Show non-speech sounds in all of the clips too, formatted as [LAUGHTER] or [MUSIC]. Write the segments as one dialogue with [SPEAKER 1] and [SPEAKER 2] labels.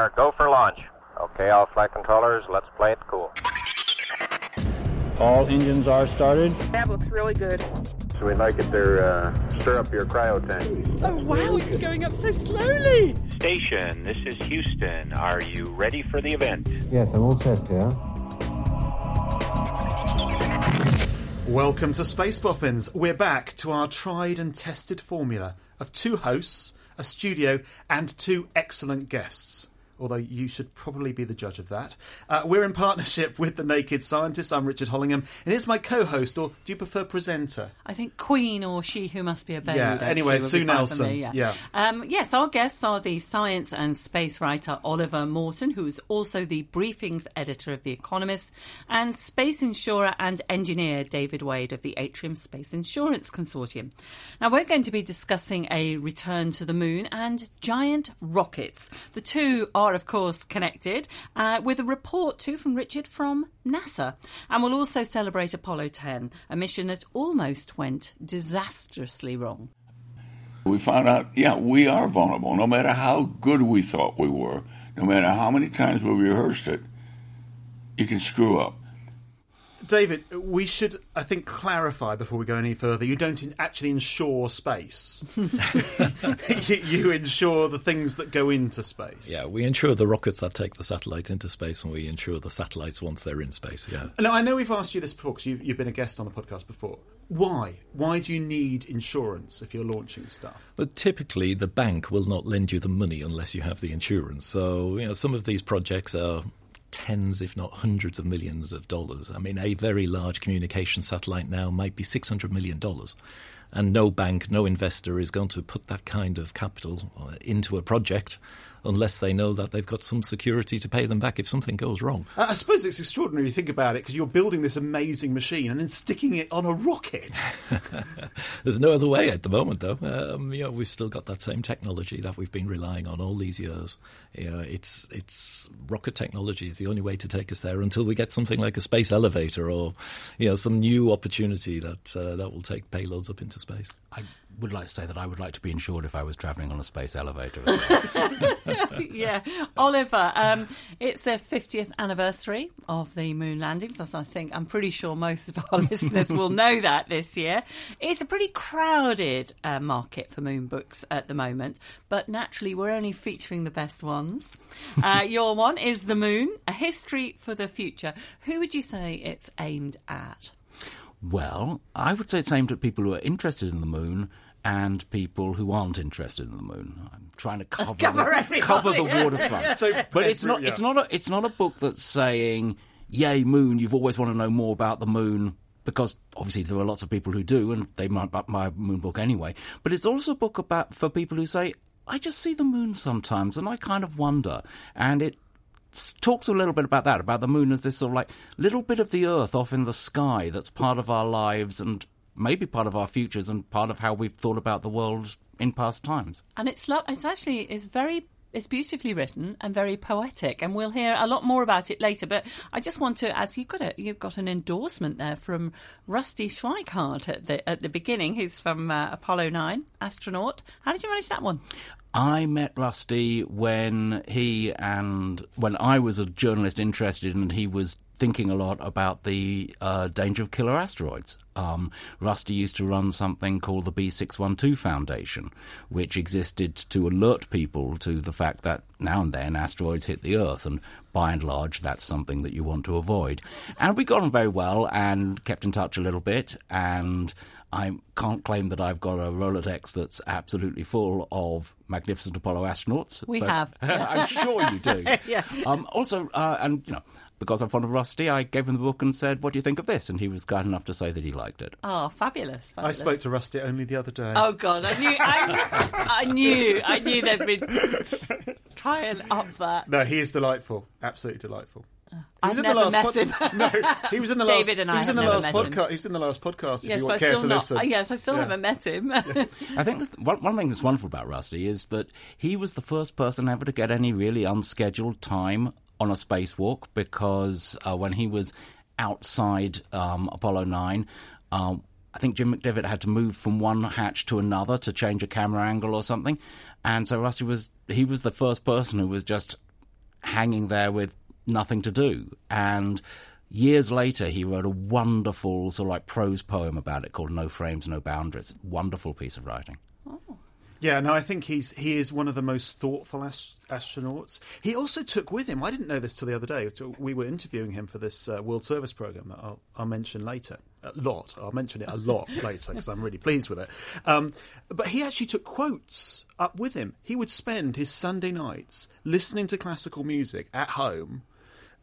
[SPEAKER 1] Are go for launch. Okay, all flight controllers, let's play it cool.
[SPEAKER 2] All engines are started.
[SPEAKER 3] That looks really good.
[SPEAKER 4] So we'd like it to uh, stir up your cryo tank.
[SPEAKER 3] Oh wow, it's going up so slowly.
[SPEAKER 5] Station, this is Houston. Are you ready for the event?
[SPEAKER 2] Yes, I'm all set here.
[SPEAKER 6] Welcome to Space Boffins. We're back to our tried and tested formula of two hosts, a studio, and two excellent guests. Although you should probably be the judge of that. Uh, we're in partnership with The Naked Scientist. I'm Richard Hollingham, and here's my co host, or do you prefer presenter?
[SPEAKER 7] I think Queen or She Who Must Be Obeyed.
[SPEAKER 6] Yeah, anyway, Sue Nelson,
[SPEAKER 7] me, yeah.
[SPEAKER 6] yeah.
[SPEAKER 7] Um, yes, our guests are the science and space writer Oliver Morton, who is also the briefings editor of The Economist, and space insurer and engineer David Wade of the Atrium Space Insurance Consortium. Now, we're going to be discussing a return to the moon and giant rockets. The two are, of course, connected, uh, with a report too from Richard from NASA. And we'll also celebrate Apollo 10, a mission that almost went disastrously wrong.
[SPEAKER 8] We found out, yeah, we are vulnerable. No matter how good we thought we were, no matter how many times we rehearsed it, you can screw up.
[SPEAKER 6] David, we should, I think, clarify before we go any further. You don't in- actually insure space. [LAUGHS] [LAUGHS] you, you insure the things that go into space.
[SPEAKER 9] Yeah, we insure the rockets that take the satellites into space, and we insure the satellites once they're in space. Yeah.
[SPEAKER 6] Now, I know we've asked you this before because you've, you've been a guest on the podcast before. Why? Why do you need insurance if you're launching stuff?
[SPEAKER 9] But typically, the bank will not lend you the money unless you have the insurance. So, you know, some of these projects are tens, if not hundreds of millions of dollars. I mean, a very large communication satellite now might be $600 million. And no bank, no investor is going to put that kind of capital uh, into a project unless they know that they've got some security to pay them back if something goes wrong.
[SPEAKER 6] I I suppose it's extraordinary you think about it because you're building this amazing machine and then sticking it on a rocket. [LAUGHS] [LAUGHS]
[SPEAKER 9] There's no other way at the moment, though. Um, you know, we've still got that same technology that we've been relying on all these years. You know, it's it's rocket technology is the only way to take us there until we get something like a space elevator or you know some new opportunity that uh, that will take payloads up into space.
[SPEAKER 10] I would like to say that I would like to be insured if I was travelling on a space elevator. [LAUGHS]
[SPEAKER 7] yeah, Oliver. Um, it's the 50th anniversary of the moon landings. As I think I'm pretty sure most of our [LAUGHS] listeners will know that this year. It's a pretty crowded uh, market for moon books at the moment, but naturally we're only featuring the best ones. [LAUGHS] Uh, your one is the moon: a history for the future. Who would you say it's aimed at?
[SPEAKER 10] Well, I would say it's aimed at people who are interested in the moon and people who aren't interested in the moon. I'm trying to uh, cover
[SPEAKER 7] Cover
[SPEAKER 10] the, cover the [LAUGHS] waterfront.
[SPEAKER 6] So,
[SPEAKER 10] but it's not
[SPEAKER 6] yeah.
[SPEAKER 10] it's not a it's not a book that's saying, "Yay, moon! You've always want to know more about the moon." Because obviously there are lots of people who do, and they might buy my moon book anyway. But it's also a book about for people who say, "I just see the moon sometimes, and I kind of wonder." And it s- talks a little bit about that, about the moon as this sort of like little bit of the earth off in the sky that's part of our lives and maybe part of our futures and part of how we've thought about the world in past times.
[SPEAKER 7] and it's lo- it's actually it's very it's beautifully written and very poetic and we'll hear a lot more about it later but i just want to as you've got a you've got an endorsement there from rusty schweickart at the at the beginning. Who's from uh, apollo 9 astronaut. How did you manage that one
[SPEAKER 10] I met Rusty when he and when I was a journalist interested and he was thinking a lot about the uh, danger of killer asteroids. Um, Rusty used to run something called the B612 Foundation, which existed to alert people to the fact that now and then asteroids hit the Earth, and by and large, that's something that you want to avoid. And we got on very well and kept in touch a little bit, and I can't claim that I've got a Rolodex that's absolutely full of magnificent Apollo astronauts.
[SPEAKER 7] We
[SPEAKER 10] but
[SPEAKER 7] have. [LAUGHS]
[SPEAKER 10] I'm sure you do. [LAUGHS]
[SPEAKER 7] Yeah.
[SPEAKER 10] Um, also, uh, and you know, because I'm fond of Rusty, I gave him the book and said, "What do you think of this?" And he was kind enough to say that he liked it.
[SPEAKER 7] Oh, fabulous!
[SPEAKER 6] I spoke to Rusty only the other day.
[SPEAKER 7] Oh God, I knew, I, [LAUGHS] I knew, I knew they'd been trying up that.
[SPEAKER 6] No, he is delightful. Absolutely delightful. He
[SPEAKER 7] I've
[SPEAKER 6] in
[SPEAKER 7] never
[SPEAKER 6] the last
[SPEAKER 7] met
[SPEAKER 6] pod-
[SPEAKER 7] him. [LAUGHS]
[SPEAKER 6] No, he was in the last.
[SPEAKER 7] David and I
[SPEAKER 6] he was in the last
[SPEAKER 7] never met him.
[SPEAKER 6] podcast. He was in the last podcast.
[SPEAKER 7] Yes,
[SPEAKER 6] if you want
[SPEAKER 7] I
[SPEAKER 6] care
[SPEAKER 7] still
[SPEAKER 6] to
[SPEAKER 7] not.
[SPEAKER 6] listen.
[SPEAKER 7] uh, Yes, I still
[SPEAKER 6] Yeah.
[SPEAKER 7] haven't met him. [LAUGHS]
[SPEAKER 10] I think that one, one thing that's wonderful about Rusty is that he was the first person ever to get any really unscheduled time on a spacewalk because uh, when he was outside um, Apollo 9, um, I think Jim McDivitt had to move from one hatch to another to change a camera angle or something. And so Rusty was, he was the first person who was just hanging there with nothing to do. And years later, he wrote a wonderful sort of like prose poem about it called No Frames, No Boundaries. Wonderful piece of writing. Oh.
[SPEAKER 6] Yeah, no, I think he's he is one of the most thoughtful ast- astronauts. He also took with him. I didn't know this till the other day. We were interviewing him for this uh, World Service program that I'll, I'll mention later. A lot. I'll mention it a lot [LAUGHS] later because I'm really pleased with it. Um, but he actually took quotes up with him. He would spend his Sunday nights listening to classical music at home.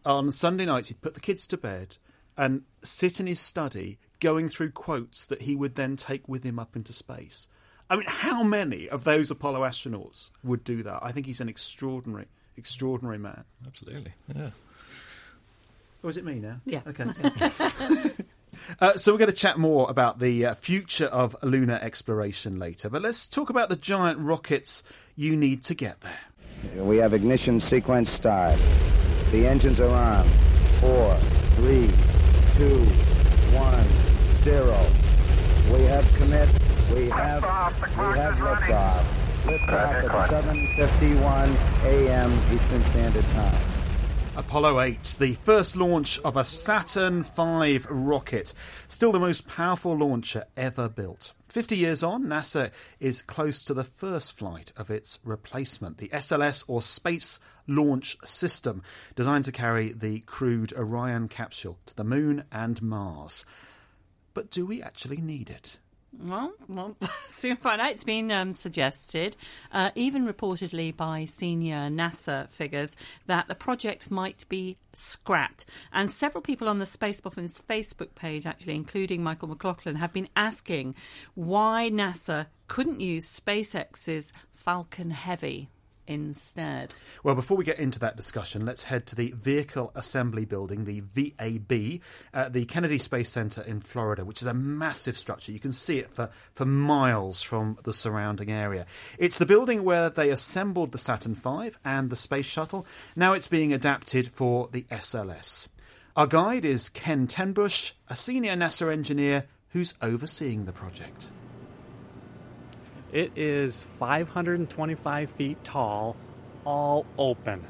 [SPEAKER 6] On Sunday nights, he'd put the kids to bed and sit in his study going through quotes that he would then take with him up into space. I mean, how many of those Apollo astronauts would do that? I think he's an extraordinary, extraordinary man.
[SPEAKER 9] Absolutely. Yeah.
[SPEAKER 6] Oh, is it me now?
[SPEAKER 7] Yeah.
[SPEAKER 6] Okay. [LAUGHS] [LAUGHS] Uh, so we're going to chat more about the uh, future of lunar exploration later, but let's talk about the giant rockets you need to get there.
[SPEAKER 2] We have ignition sequence start. The engines are on. Four, three, two, one, zero. We have commit. We have we have liftoff. Liftoff at 7:51 a.m. Eastern Standard Time.
[SPEAKER 6] Apollo 8, the first launch of a Saturn V rocket, still the most powerful launcher ever built. 50 years on, NASA is close to the first flight of its replacement, the SLS or Space Launch System, designed to carry the crewed Orion capsule to the Moon and Mars. But do we actually need it?
[SPEAKER 7] Well, well, soon find out. It's been um, suggested, uh, even reportedly by senior NASA figures, that the project might be scrapped. And several people on the Space Boffins Facebook page, actually, including Michael McLaughlin, have been asking why NASA couldn't use SpaceX's Falcon Heavy instead.
[SPEAKER 6] Well, before we get into that discussion, let's head to the Vehicle Assembly Building, the VAB, at the Kennedy Space Center in Florida, which is a massive structure. You can see it for, for miles from the surrounding area. It's the building where they assembled the Saturn V and the Space Shuttle. Now it's being adapted for the SLS. Our guide is Ken Tenbush, a senior NASA engineer who's overseeing the project.
[SPEAKER 11] It is 525 feet tall, all open,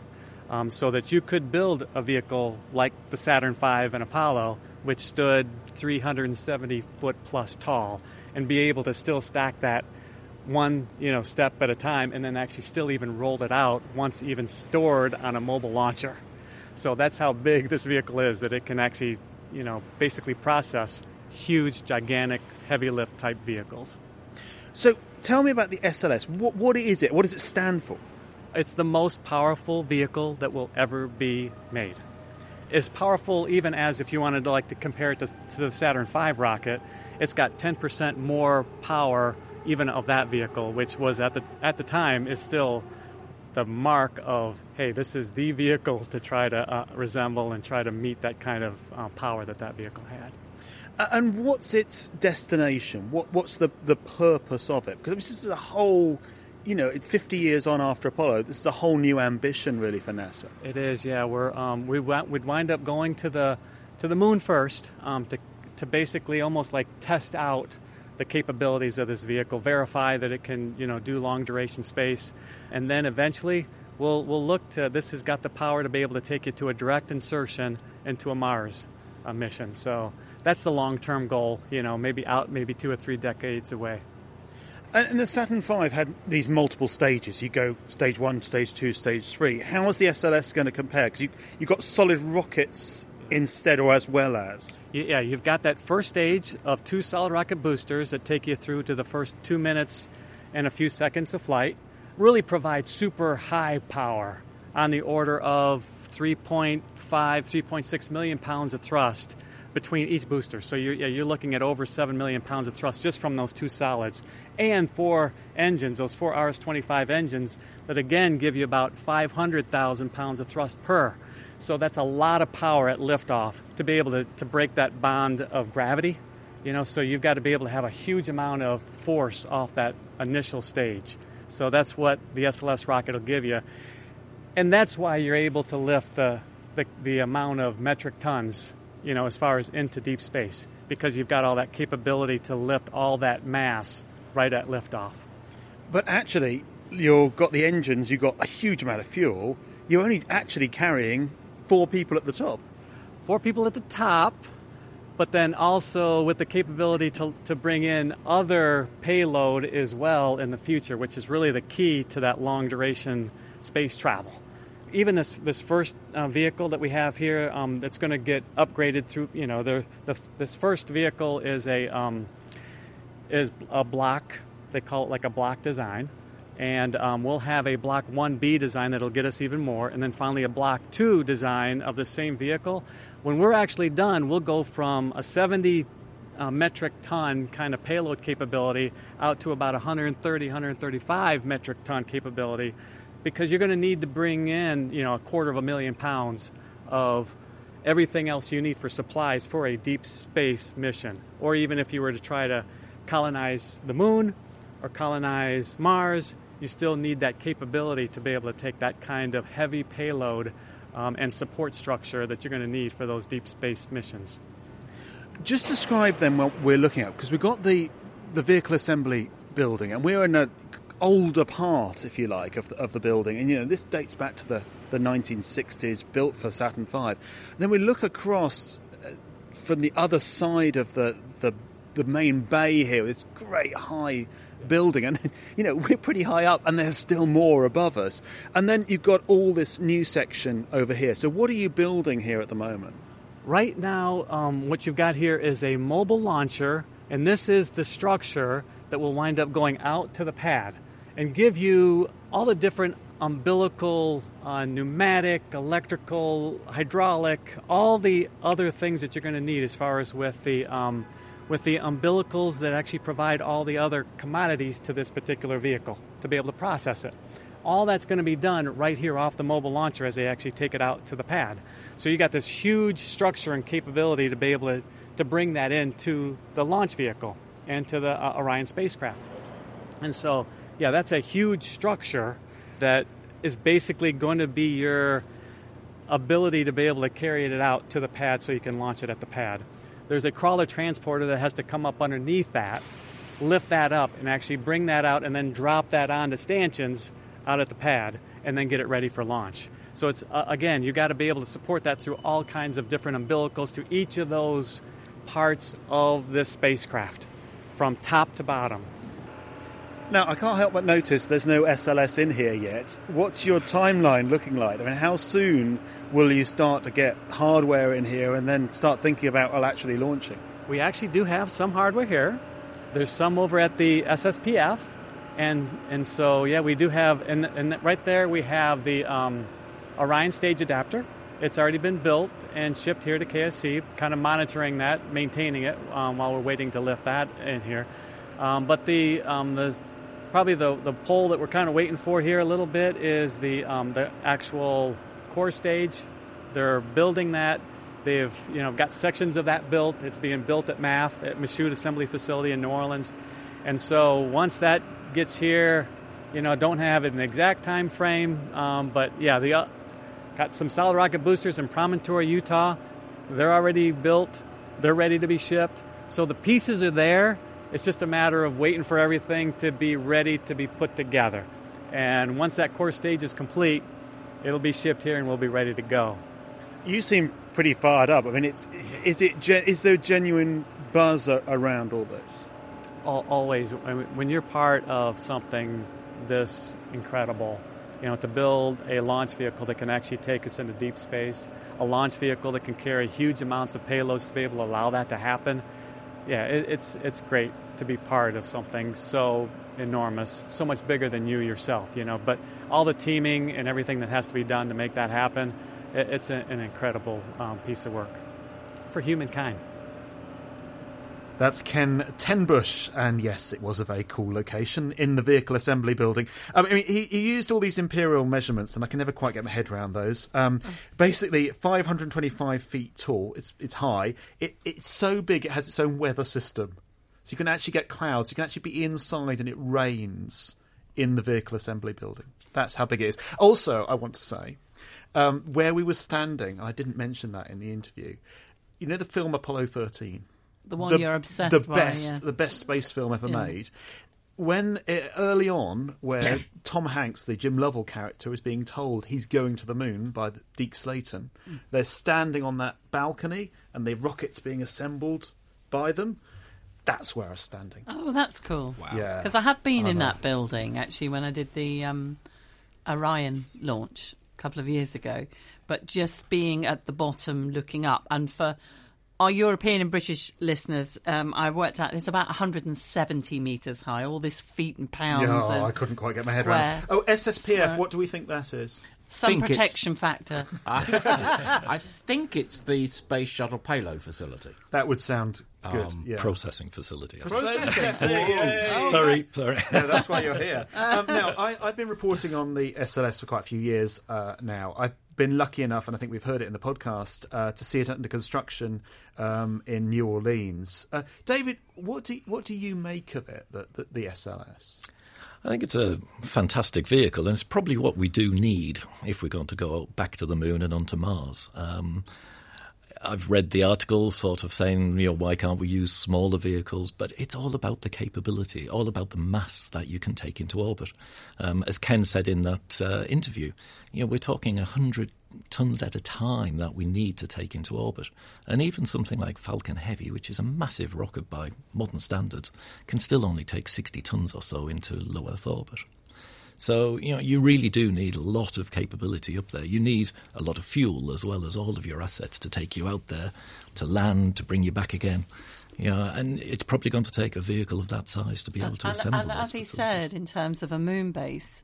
[SPEAKER 11] um, so that you could build a vehicle like the Saturn V and Apollo, which stood 370 foot plus tall, and be able to still stack that one you know step at a time, and then actually still even roll it out once even stored on a mobile launcher. So that's how big this vehicle is that it can actually you know basically process huge, gigantic, heavy lift type vehicles.
[SPEAKER 6] So tell me about the SLS. What, what is it? What does it stand for?
[SPEAKER 11] It's the most powerful vehicle that will ever be made. As powerful even as if you wanted to like to compare it to, to the Saturn V rocket, it's got 10% more power even of that vehicle, which was at the at the time is still the mark of hey, this is the vehicle to try to uh, resemble and try to meet that kind of uh, power that that vehicle had.
[SPEAKER 6] And what's its destination? What what's the the purpose of it? Because this is a whole, you know, 50 years on after Apollo, this is a whole new ambition really for NASA.
[SPEAKER 11] It is, yeah. We're um, we wa- would wind up going to the to the moon first um, to to basically almost like test out the capabilities of this vehicle, verify that it can you know do long duration space, and then eventually we'll we'll look to this has got the power to be able to take you to a direct insertion into a Mars uh, mission. So that's the long term goal. You know, maybe out maybe two or three decades away.
[SPEAKER 6] And, the Saturn V had these multiple stages. You go stage one, stage two, stage three. How is the SLS going to compare? Because you you got solid rockets instead, or as well as.
[SPEAKER 11] Yeah, you've got that first stage of two solid rocket boosters that take you through to the first two minutes and a few seconds of flight. Really provide super high power on the order of 3.5, 3.6 million pounds of thrust between each booster. So you're, yeah, you're looking at over 7 million pounds of thrust just from those two solids. And four engines, those four RS-25 engines, that again give you about 500,000 pounds of thrust per. So that's a lot of power at liftoff to be able to, to break that bond of gravity. You know, so you've got to be able to have a huge amount of force off that initial stage. So that's what the SLS rocket will give you. And that's why you're able to lift the, the, the amount of metric tons, you know, as far as into deep space, because you've got all that capability to lift all that mass right at liftoff.
[SPEAKER 6] But actually, you've got the engines, you've got a huge amount of fuel. You're only actually carrying four people at the top.
[SPEAKER 11] Four people at the top, but then also with the capability to, to bring in other payload as well in the future, which is really the key to that long duration space travel. Even this this first uh, vehicle that we have here, um, that's going to get upgraded through. You know, the, the this first vehicle is a um, is a block. They call it like a block design, and um, we'll have a block 1B design that'll get us even more, and then finally a block 2 design of the same vehicle. When we're actually done, we'll go from a 70 uh, metric ton kind of payload capability out to about 130, 135 metric ton capability because you're going to need to bring in, you know, a quarter of a million pounds of everything else you need for supplies for a deep space mission. Or even if you were to try to colonize the moon or colonize Mars, you still need that capability to be able to take that kind of heavy payload um, and support structure that you're going to need for those deep space missions.
[SPEAKER 6] Just describe then what we're looking at, because we've got the, the vehicle assembly building, and we're in an older part, if you like, of the, of the building. And you know, this dates back to the, the 1960s, built for Saturn V. Then we look across uh, from the other side of the, the the main bay here, this great high building, and [LAUGHS] you know we're pretty high up, and there's still more above us. And then you've got all this new section over here. So what are you building here at the moment?
[SPEAKER 11] Right now, um, what you've got here is a mobile launcher, and this is the structure that will wind up going out to the pad and give you all the different umbilical, uh, pneumatic, electrical, hydraulic, all the other things that you're going to need as far as with the um, with the umbilicals that actually provide all the other commodities to this particular vehicle to be able to process it. All that's going to be done right here off the mobile launcher as they actually take it out to the pad. So you got this huge structure and capability to be able to, to bring that into the launch vehicle and to the uh, Orion spacecraft. And so, yeah, that's a huge structure that is basically going to be your ability to be able to carry it out to the pad so you can launch it at the pad there's a crawler transporter that has to come up underneath that, lift that up, and actually bring that out and then drop that onto stanchions out at the pad and then get it ready for launch. So it's uh, again, you got to be able to support that through all kinds of different umbilicals to each of those parts of this spacecraft from top to bottom.
[SPEAKER 6] Now, I can't help but notice there's no SLS in here yet. What's your timeline looking like? I mean, how soon will you start to get hardware in here and then start thinking about well, actually launching?
[SPEAKER 11] We actually do have some hardware here. There's some over at the SSPF, and and so yeah, we do have, and, and right there we have the um, Orion stage adapter. It's already been built and shipped here to KSC, kind of monitoring that, maintaining it um, while we're waiting to lift that in here. Um, but the um, the probably the, the pole that we're kind of waiting for here a little bit is the, um, the actual core stage. They're building that. They've you know got sections of that built. It's being built at MAF at Michoud Assembly Facility in New Orleans, and so once that gets here, you know don't have an exact time frame, um, but yeah, the uh, got some solid rocket boosters in Promontory, Utah. They're already built. They're ready to be shipped. So the pieces are there. It's just a matter of waiting for everything to be ready to be put together. And once that core stage is complete, it'll be shipped here and we'll be ready to go.
[SPEAKER 6] You seem pretty fired up. I mean, it's is it is there genuine buzz around all this?
[SPEAKER 11] Always, when you're part of something this incredible, you know, to build a launch vehicle that can actually take us into deep space, a launch vehicle that can carry huge amounts of payloads to be able to allow that to happen yeah, it, it's it's great to be part of something so enormous, so much bigger than you yourself, you know. But all the teaming and everything that has to be done to make that happen, it, it's a, an incredible um, piece of work for humankind.
[SPEAKER 6] That's Ken Tenbush, and yes, it was a very cool location in the vehicle assembly building. Um, I mean, he, he, used all these imperial measurements, and I can never quite get my head around those. Um, basically, 525 feet tall. It's it's high. It, it's so big. It has its own weather system, so you can actually get clouds. You can actually be inside, and it rains in the vehicle assembly building. That's how big it is. Also, I want to say, um, where we were standing, I didn't mention that in the interview. You know the film Apollo 13
[SPEAKER 7] the one the, you're obsessed with.
[SPEAKER 6] the
[SPEAKER 7] by,
[SPEAKER 6] best
[SPEAKER 7] yeah.
[SPEAKER 6] the best space film ever
[SPEAKER 7] Yeah.
[SPEAKER 6] made when uh, early on where tom hanks the jim lovell character is being told he's going to the moon by the, deke slayton
[SPEAKER 7] Mm.
[SPEAKER 6] they're standing on that balcony and the rockets being assembled by them that's where i was standing
[SPEAKER 7] Oh, that's cool.
[SPEAKER 6] Wow. Yeah.
[SPEAKER 7] Because I have been
[SPEAKER 6] I
[SPEAKER 7] in
[SPEAKER 6] know.
[SPEAKER 7] that building actually when I did the um, Orion launch a couple of years ago. But just being at the bottom looking up, and for our European and British listeners, um, I worked out it's about 170 metres high, all this feet and pounds.
[SPEAKER 6] yeah,
[SPEAKER 7] and
[SPEAKER 6] i couldn't quite get my head
[SPEAKER 7] square.
[SPEAKER 6] around oh sspf
[SPEAKER 7] Square.
[SPEAKER 6] what do we think that is
[SPEAKER 7] Sun
[SPEAKER 10] Think it's-
[SPEAKER 7] protection factor. [LAUGHS]
[SPEAKER 10] I think it's the Space Shuttle Payload Facility.
[SPEAKER 6] that would sound good
[SPEAKER 10] Um,
[SPEAKER 6] yeah
[SPEAKER 9] Processing facility. I
[SPEAKER 6] Processing, [LAUGHS] yay.
[SPEAKER 9] Sorry, sorry.
[SPEAKER 6] Yeah, [LAUGHS] that's why you're here. Um, now, I, I've been reporting on the SLS for quite a few years uh, now. I've been lucky enough, and I think we've heard it in the podcast, uh, to see it under construction um, in New Orleans. Uh, David, what do what do you make of it, the, the, the SLS?
[SPEAKER 9] I think it's a fantastic vehicle, and it's probably what we do need if we're going to go back to the moon and onto Mars. Um, I've read the articles sort of saying, you know, why can't we use smaller vehicles? But it's all about the capability, all about the mass that you can take into orbit. Um, as Ken said in that uh, interview, you know, we're talking 100 tons at a time that we need to take into orbit. And even something like Falcon Heavy, which is a massive rocket by modern standards, can still only take 60 tons or so into low Earth orbit. So, you know, you really do need a lot of capability up there. You need a lot of fuel as well as all of your assets to take you out there, to land, to bring you back again. You know, and it's probably going to take a vehicle of that size to be able to
[SPEAKER 7] and,
[SPEAKER 9] assemble
[SPEAKER 7] and
[SPEAKER 9] those
[SPEAKER 7] as he said, in terms of a moon base,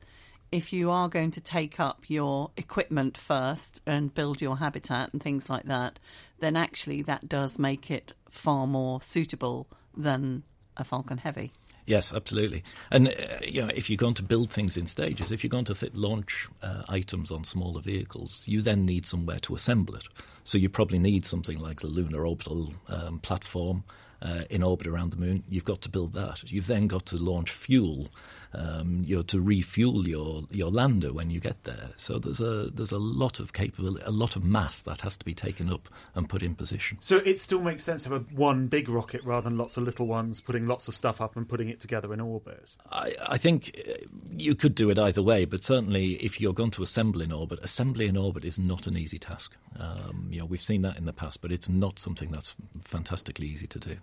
[SPEAKER 7] if you are going to take up your equipment first and build your habitat and things like that, then actually that does make it far more suitable than a Falcon Heavy.
[SPEAKER 9] Yes, absolutely. And uh, you know, if you're going to build things in stages, if you're going to th- launch uh, items on smaller vehicles, you then need somewhere to assemble it. So you probably need something like the Lunar Orbital um, Platform uh, in orbit around the Moon. You've got to build that. You've then got to launch fuel, um, you know, to refuel your your lander when you get there. So there's a there's a lot of capability, a lot of mass that has to be taken up and put in position.
[SPEAKER 6] So it still makes sense to have a, one big rocket rather than lots of little ones putting lots of stuff up and putting it together in orbit.
[SPEAKER 9] I, I think uh, you could do it either way, but certainly if you're going to assemble in orbit, assembly in orbit is not an easy task. Um, you know, we've seen that in the past, but it's not something that's fantastically easy to do.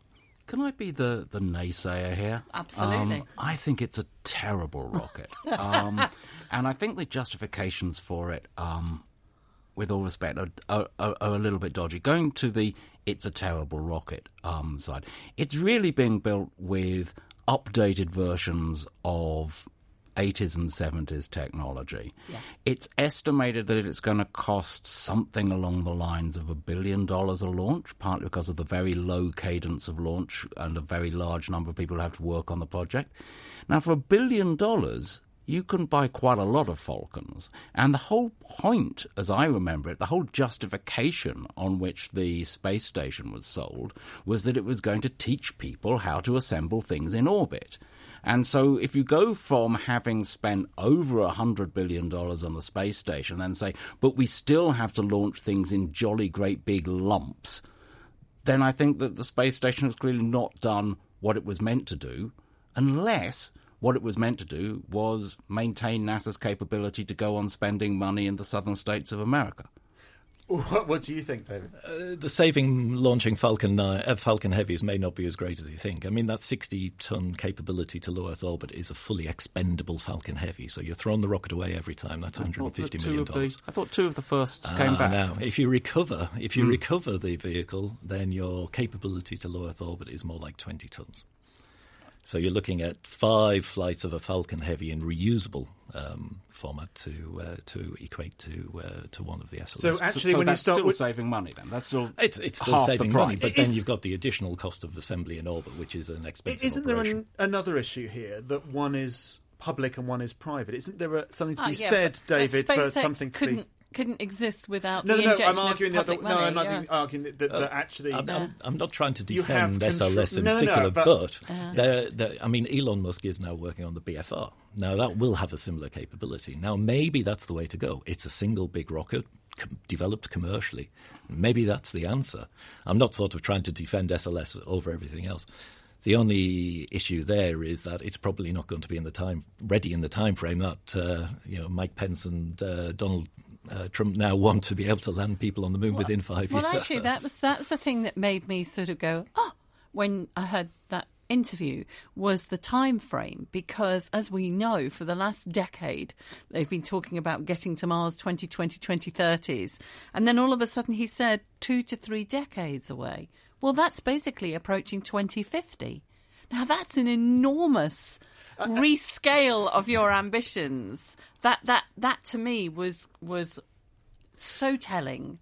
[SPEAKER 10] Can I be the, the naysayer here?
[SPEAKER 7] Absolutely.
[SPEAKER 10] Um, I think it's a terrible rocket. [LAUGHS] um, and I think the justifications for it, um, with all respect, are, are, are a little bit dodgy. Going to the it's a terrible rocket um, side, it's really being built with updated versions of 80s and 70s technology. It's estimated that it's going to cost something along the lines of a billion dollars a launch, partly because of the very low cadence of launch and a very large number of people who have to work on the project. Now, for a billion dollars, you can buy quite a lot of Falcons. And the whole point, as I remember it, the whole justification on which the space station was sold was that it was going to teach people how to assemble things in orbit. And so, if you go from having spent over a hundred billion dollars on the space station and say, but we still have to launch things in jolly great big lumps, then I think that the space station has clearly not done what it was meant to do, unless what it was meant to do was maintain NASA's capability to go on spending money in the southern states of America.
[SPEAKER 6] What, what do you think, David?
[SPEAKER 9] Uh, the saving launching Falcon uh, Falcon Heavies may not be as great as you think. I mean, that 60 ton capability to low Earth orbit is a fully expendable Falcon Heavy. So you're throwing the rocket away every time. That's
[SPEAKER 10] I thought
[SPEAKER 9] 150
[SPEAKER 10] that two
[SPEAKER 9] million
[SPEAKER 10] of the-
[SPEAKER 9] dollars.
[SPEAKER 10] I thought two of the firsts came
[SPEAKER 9] Ah,
[SPEAKER 10] back.
[SPEAKER 9] Now, if you recover, if you
[SPEAKER 10] Hmm.
[SPEAKER 9] recover the vehicle, then your capability to low Earth orbit is more like 20 tons. So you're looking at five flights of a Falcon Heavy in reusable um, format to uh, to equate to uh, to one of the SLS.
[SPEAKER 6] So actually,
[SPEAKER 10] so
[SPEAKER 6] when you
[SPEAKER 10] that's
[SPEAKER 6] start
[SPEAKER 10] still
[SPEAKER 6] with
[SPEAKER 10] saving money, then that's still
[SPEAKER 9] it's, it's still
[SPEAKER 10] half
[SPEAKER 9] saving money, but
[SPEAKER 6] It
[SPEAKER 9] then you've got the additional cost of assembly in orbit, which is an expensive.
[SPEAKER 6] Isn't there an, another issue here that one is public and one is private? Isn't there a, something to
[SPEAKER 7] Ah,
[SPEAKER 6] be
[SPEAKER 7] yeah,
[SPEAKER 6] said,
[SPEAKER 7] but- but
[SPEAKER 6] David, for
[SPEAKER 7] SpaceX
[SPEAKER 6] something to
[SPEAKER 7] couldn't,
[SPEAKER 6] be?
[SPEAKER 7] Couldn't exist without
[SPEAKER 6] No,
[SPEAKER 7] the
[SPEAKER 6] no, no.
[SPEAKER 7] injection
[SPEAKER 6] I'm arguing
[SPEAKER 7] of
[SPEAKER 6] the other.
[SPEAKER 7] public
[SPEAKER 6] No. I'm not
[SPEAKER 7] yeah.
[SPEAKER 6] arguing that, that, that actually.
[SPEAKER 9] I'm, I'm- I'm not trying to defend
[SPEAKER 6] control-
[SPEAKER 9] SLS in
[SPEAKER 6] No, no, no,
[SPEAKER 9] particular,
[SPEAKER 6] but-
[SPEAKER 9] but,
[SPEAKER 7] Uh-huh.
[SPEAKER 9] they're- they're- I mean, Elon Musk is now working on the BFR. Now, that will have a similar capability. Now, maybe that's the way to go. It's a single big rocket com- developed commercially. Maybe that's the answer. I'm not sort of trying to defend SLS over everything else. The only issue there is that it's probably not going to be in the time ready in the time frame that uh, you know Mike Pence and uh, Donald uh, Trump now want to be able to land people on the moon within five
[SPEAKER 7] Well,
[SPEAKER 9] years.
[SPEAKER 7] Well, actually, that was that was the thing that made me sort of go, oh, when I heard that interview was the time frame because as we know for the last decade they've been talking about getting to mars 2020 2030s and then all of a sudden he said 2 to 3 decades away well that's basically approaching 2050 now that's an enormous rescale of your ambitions. That that that to me was was so telling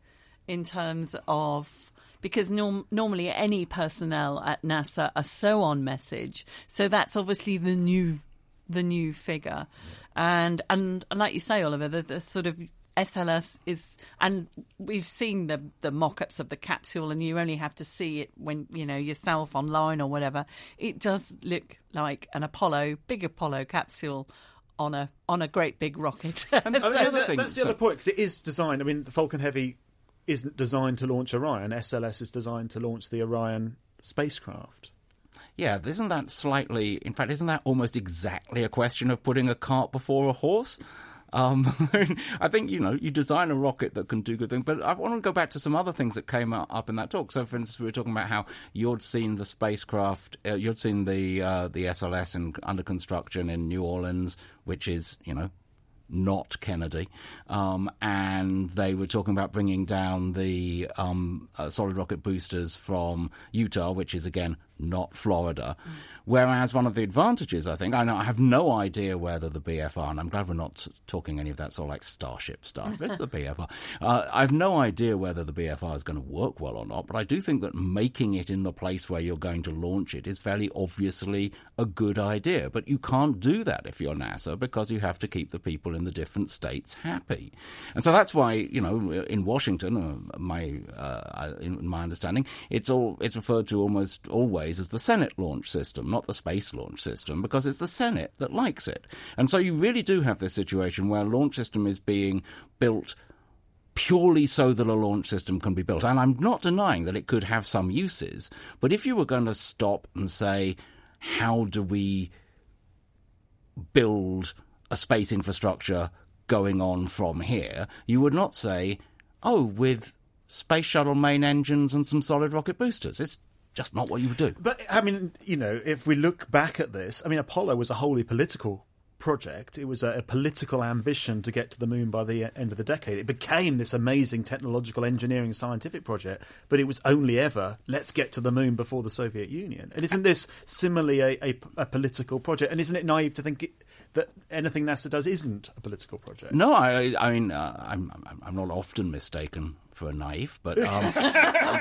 [SPEAKER 7] in terms of because norm, normally any personnel at NASA are so on message, so that's obviously the new the new figure, and and, and like you say, Oliver, the, the sort of SLS is, and we've seen the the mock-ups of the capsule, and you only have to see it when you know yourself online or whatever. It does look like an Apollo, big Apollo capsule on a on a great big rocket. [LAUGHS]
[SPEAKER 6] I mean, that- that's the other point because it is designed. I mean, the Falcon Heavy isn't designed to launch Orion. SLS is designed to launch the Orion spacecraft.
[SPEAKER 10] Yeah, isn't that slightly? In fact, isn't that almost exactly a question of putting a cart before a horse? Um, [LAUGHS] I think you know you design a rocket that can do good things, but I want to go back to some other things that came up in that talk. So, for instance, we were talking about how you'd seen the spacecraft, uh, you'd seen the uh, the SLS in, under construction in New Orleans, which is you know not Kennedy, um, and they were talking about bringing down the um, uh, solid rocket boosters from Utah, which is again not Florida. Whereas one of the advantages, I think, I know I have no idea whether the BFR, and I'm glad we're not talking any of that sort of like Starship stuff. It's the BFR. [LAUGHS] Uh, I have no idea whether the BFR is going to work well or not, but I do think that making it in the place where you're going to launch it is fairly obviously a good idea. But you can't do that if you're NASA because you have to keep the people in the different states happy. And so that's why, you know, in Washington, uh, my uh, in my understanding, it's all it's referred to almost always as the Senate launch system, not the space launch system, because it's the Senate that likes it. And so you really do have this situation where a launch system is being built purely so that a launch system can be built. And I'm not denying that it could have some uses, but if you were going to stop and say, how do we build a space infrastructure going on from here, you would not say, oh, with space shuttle main engines and some solid rocket boosters. It's just not what you would do.
[SPEAKER 6] But I mean, you know, if we look back at this, I mean, Apollo was a wholly political project. It was a, a political ambition to get to the moon by the end of the decade. It became this amazing technological engineering scientific project, but it was only ever let's get to the moon before the Soviet Union. And isn't this similarly a, a, a political project? And isn't it naive to think it, that anything NASA does isn't a political project?
[SPEAKER 10] No, I, I mean, uh, I'm, I'm, I'm not often mistaken for a naive, but um,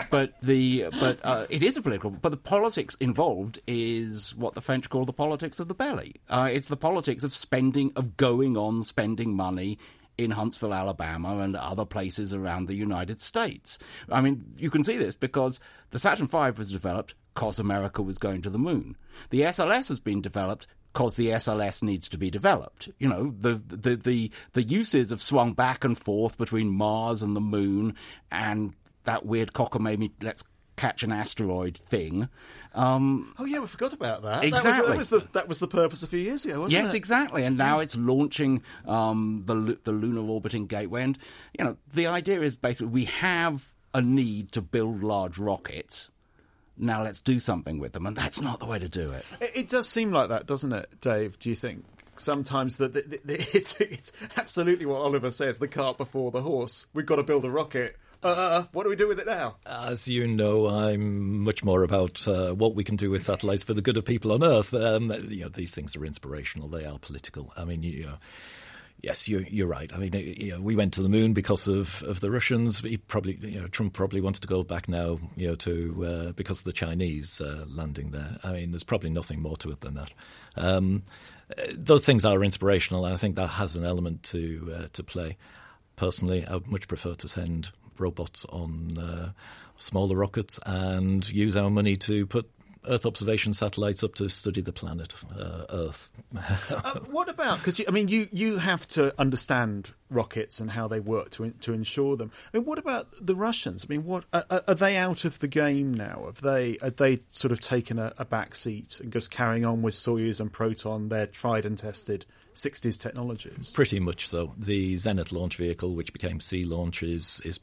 [SPEAKER 10] [LAUGHS] but the but uh, it is a political. But the politics involved is what the French call the politics of the belly. Uh, it's the politics of spending, of going on spending money in Huntsville, Alabama, and other places around the United States. I mean, you can see this because the Saturn V was developed because America was going to the moon. The SLS has been developed because the SLS needs to be developed. You know, the, the the the uses have swung back and forth between Mars and the Moon, and that weird cockamamie let's catch an asteroid thing. Um,
[SPEAKER 6] Oh yeah, we forgot about that.
[SPEAKER 10] Exactly.
[SPEAKER 6] That was, that was the that was the purpose a few years ago, wasn't
[SPEAKER 10] yes,
[SPEAKER 6] it?
[SPEAKER 10] exactly. And now it's launching um, the the lunar orbiting gateway, and you know the idea is basically we have a need to build large rockets. Now let's do something with them, and that's not the way to do it.
[SPEAKER 6] It, it does seem like that, doesn't it, Dave? Do you think sometimes that that- that [LAUGHS] it's it's absolutely what Oliver says: the cart before the horse. We've got to build a rocket. Uh, what do we do with it now?
[SPEAKER 9] As you know, I'm much more about uh, what we can do with satellites for the good of people on Earth. Um, you know, these things are inspirational; they are political. I mean, you know, yes, you're, you're right. I mean, you know, we went to the moon because of, of the Russians. He probably, you know, Trump probably wanted to go back now, you know, to uh, because of the Chinese uh, landing there. I mean, there's probably nothing more to it than that. Um, those things are inspirational, and I think that has an element to uh, to play. Personally, I would much prefer to send robots on uh, smaller rockets and use our money to put Earth observation satellites up to study the planet uh, Earth. [LAUGHS]
[SPEAKER 6] Uh, what about because I mean you you have to understand rockets and how they work to to ensure them. I mean, what about the Russians? I mean, what are, are they out of the game now? Have they are they sort of taken a, a back seat and just carrying on with Soyuz and Proton, their tried and tested '60s technologies?
[SPEAKER 9] Pretty much so. The Zenit launch vehicle, which became Sea Launch, is is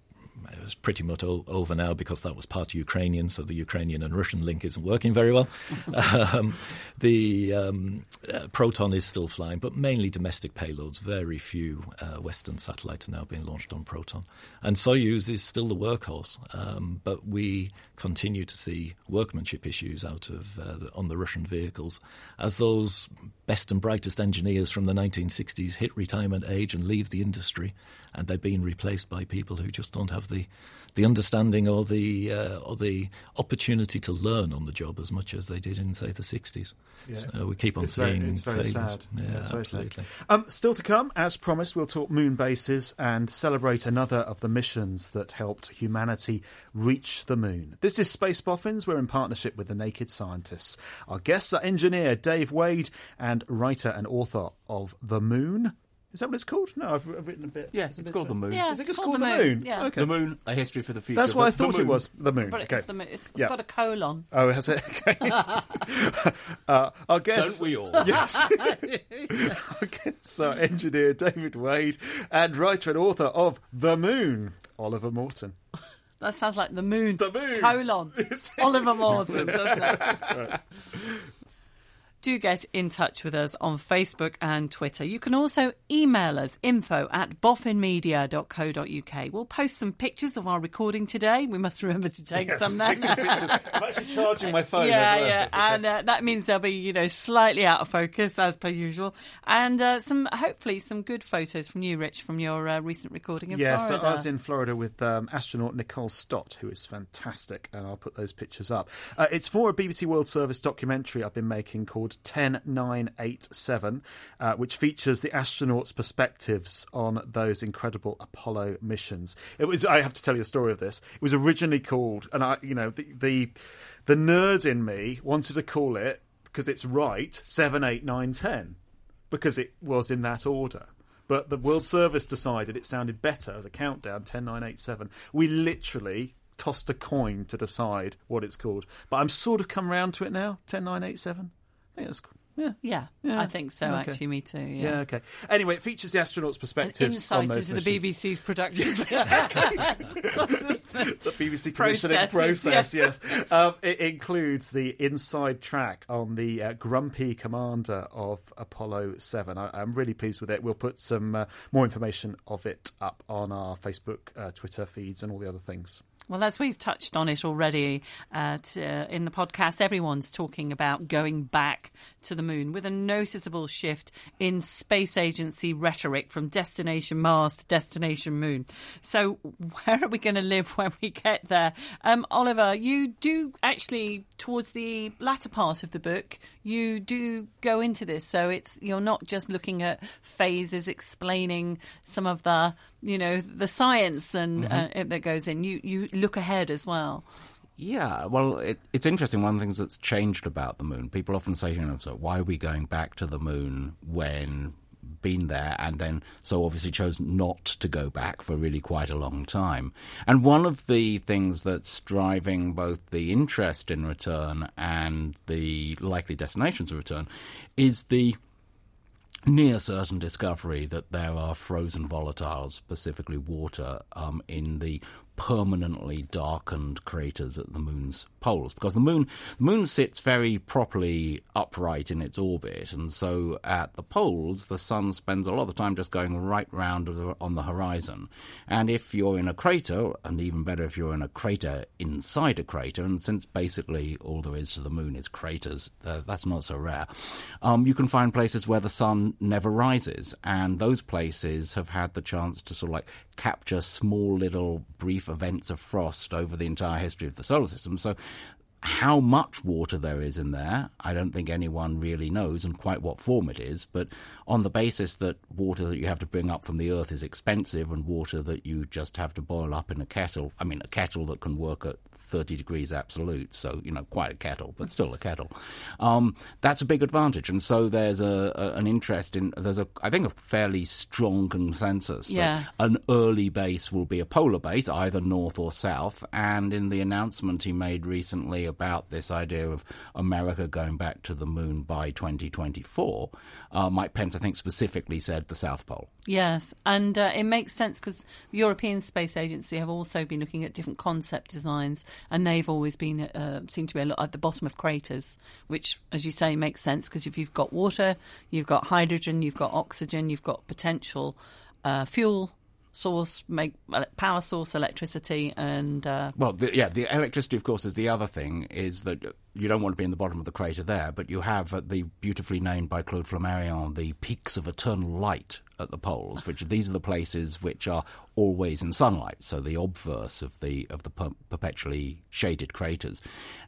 [SPEAKER 9] is pretty much o- over now because that was part Ukrainian, so the Ukrainian and Russian link isn't working very well. [LAUGHS] um, the um, uh, Proton is still flying, but mainly domestic payloads. Very few uh, Western satellites are now being launched on Proton, and Soyuz is still the workhorse. Um, but we continue to see workmanship issues out of uh, the, on the Russian vehicles as those best and brightest engineers from the 1960s hit retirement age and leave the industry, and they're being replaced by people who just don't have the the understanding or the uh, or the opportunity to learn on the job as much as they did in say the 60s.
[SPEAKER 6] Yeah.
[SPEAKER 9] So we keep on
[SPEAKER 6] it's
[SPEAKER 9] seeing
[SPEAKER 6] very, it's very
[SPEAKER 9] failures.
[SPEAKER 6] sad.
[SPEAKER 9] Yeah,
[SPEAKER 6] it's very sad.
[SPEAKER 9] absolutely.
[SPEAKER 6] Um, still to come, as promised, we'll talk moon bases and celebrate another of the missions that helped humanity reach the moon. This is Space Boffins. We're in partnership with the Naked Scientists. Our guests are engineer Dave Wade and writer and author of The Moon. Is that what it's called? No, I've, I've written a bit.
[SPEAKER 10] Yes, it's called The Moon.
[SPEAKER 7] Yeah,
[SPEAKER 6] Is it
[SPEAKER 7] it's
[SPEAKER 6] just
[SPEAKER 7] called
[SPEAKER 6] called
[SPEAKER 7] The
[SPEAKER 6] The
[SPEAKER 7] Moon,
[SPEAKER 6] Moon?
[SPEAKER 7] yeah.
[SPEAKER 6] Okay.
[SPEAKER 10] The Moon, a history for the future.
[SPEAKER 6] That's what I thought it was. The Moon.
[SPEAKER 7] But
[SPEAKER 6] okay.
[SPEAKER 7] it's, the, it's, it's
[SPEAKER 6] Yeah.
[SPEAKER 7] got a colon.
[SPEAKER 6] Oh, has it? Okay. [LAUGHS] [LAUGHS] uh, our guests.
[SPEAKER 10] Don't we all? [LAUGHS]
[SPEAKER 6] Yes. our guests are engineer David Wade and writer and author of The Moon, Oliver Morton.
[SPEAKER 7] That sounds like the moon.
[SPEAKER 6] The moon.
[SPEAKER 7] Colon. Oliver Morton, doesn't it?
[SPEAKER 6] That's right.
[SPEAKER 7] Do get in touch with us on Facebook and Twitter. You can also email us info at boffinmedia.co.uk. We'll post some pictures of our recording today. We must remember to take
[SPEAKER 6] Yes,
[SPEAKER 7] some [LAUGHS]
[SPEAKER 6] take. I'm actually charging my phone.
[SPEAKER 7] yeah,
[SPEAKER 6] as well, so
[SPEAKER 7] yeah,
[SPEAKER 6] okay.
[SPEAKER 7] and uh, that means they'll be, you know, slightly out of focus as per usual, and uh, some hopefully some good photos from you, Rich, from your uh, recent recording in
[SPEAKER 6] yeah, so I was in Florida with um, astronaut Nicole Stott, who is fantastic, and I'll put those pictures up. Uh, it's for a BBC World Service documentary I've been making called 10987, uh, which features the astronauts' perspectives on those incredible Apollo missions. It was, I have to tell you the story of this. It was originally called, and I, you know, the the, the nerd in me wanted to call it because it's right seven, eight, nine, ten because it was in that order. But the World Service decided it sounded better as a countdown 10987. We literally tossed a coin to decide what it's called. But I'm sort of come round to it now 10987. Think that's cool. Yeah.
[SPEAKER 7] yeah,
[SPEAKER 6] Yeah.
[SPEAKER 7] I think so.
[SPEAKER 6] Okay.
[SPEAKER 7] Actually, me too.
[SPEAKER 6] Yeah.
[SPEAKER 7] Yeah.
[SPEAKER 6] okay. Anyway, it features the astronauts' perspectives on
[SPEAKER 7] insight
[SPEAKER 6] those
[SPEAKER 7] into the
[SPEAKER 6] missions.
[SPEAKER 7] BBC's production. [LAUGHS]
[SPEAKER 6] the BBC commissioning process, yes. Um, it includes the inside track on the uh, grumpy commander of Apollo 7. I, I'm really pleased with it. We'll put some uh, more information of it up on our Facebook, uh, Twitter feeds, and all the other things.
[SPEAKER 7] Well, as we've touched on it already uh, t- uh, in the podcast, everyone's talking about going back to the moon with a noticeable shift in space agency rhetoric from destination Mars to destination moon. So, where are we going to live when we get there? Um, Oliver, you do actually, towards the latter part of the book, you do go into this. So, it's you're not just looking at phases explaining some of the you know the science and uh, that goes in. You you look ahead as well.
[SPEAKER 10] Yeah, well, it, it's interesting. One of the things that's changed about the moon, people often say, you know, so why are we going back to the moon when been there and then so obviously chose not to go back for really quite a long time. And one of the things that's driving both the interest in return and the likely destinations of return is the near certain discovery that there are frozen volatiles, specifically water, um, in the permanently darkened craters at the moon's poles because the moon the moon sits very properly upright in its orbit and so at the poles the sun spends a lot of time just going right round on the horizon. And if you're in a crater and even better if you're in a crater inside a crater and since basically all there is to the moon is craters uh, that's not so rare um, you can find places where the sun never rises. And those places have had the chance to sort of like capture small little brief events of frost over the entire history of the solar system. So how much water there is in there, I don't think anyone really knows and quite what form it is. But on the basis that water that you have to bring up from the earth is expensive and water that you just have to boil up in a kettle, I mean, a kettle that can work at 30 degrees absolute, so, you know, quite a kettle, but still a kettle. Um, that's a big advantage. And so there's a, a, an interest in, there's a, I think, a fairly strong consensus
[SPEAKER 7] yeah.
[SPEAKER 10] that an early base will be a polar base, either north or south. And in the announcement he made recently about this idea of America going back to the moon by 2024, uh, Mike Pence, I think, specifically said the South Pole.
[SPEAKER 7] Yes, and uh, it makes sense because the European Space Agency have also been looking at different concept designs, and they've always been uh, seem to be a lot at the bottom of craters, which, as you say, makes sense because if you've got water, you've got hydrogen, you've got oxygen, you've got potential uh, fuel source, make power source, electricity, and uh,
[SPEAKER 10] well, the, yeah, the electricity, of course, is the other thing. Is that you don't want to be in the bottom of the crater there, but you have uh, the beautifully named by Claude Flammarion the peaks of eternal light at the poles, which these are the places which are always in sunlight, so the obverse of the of the per- perpetually shaded craters.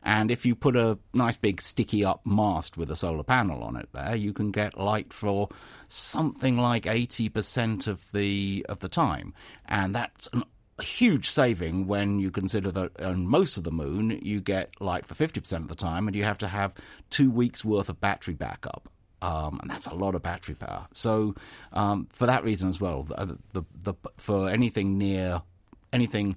[SPEAKER 10] And if you put a nice big sticky up mast with a solar panel on it there, you can get light for something like eighty percent of the of the time, and that's an a huge saving when you consider that on most of the moon you get light for 50% of the time and you have to have two weeks worth of battery backup um, and that's a lot of battery power. So, um, for that reason as well, the, the, the, for anything near anything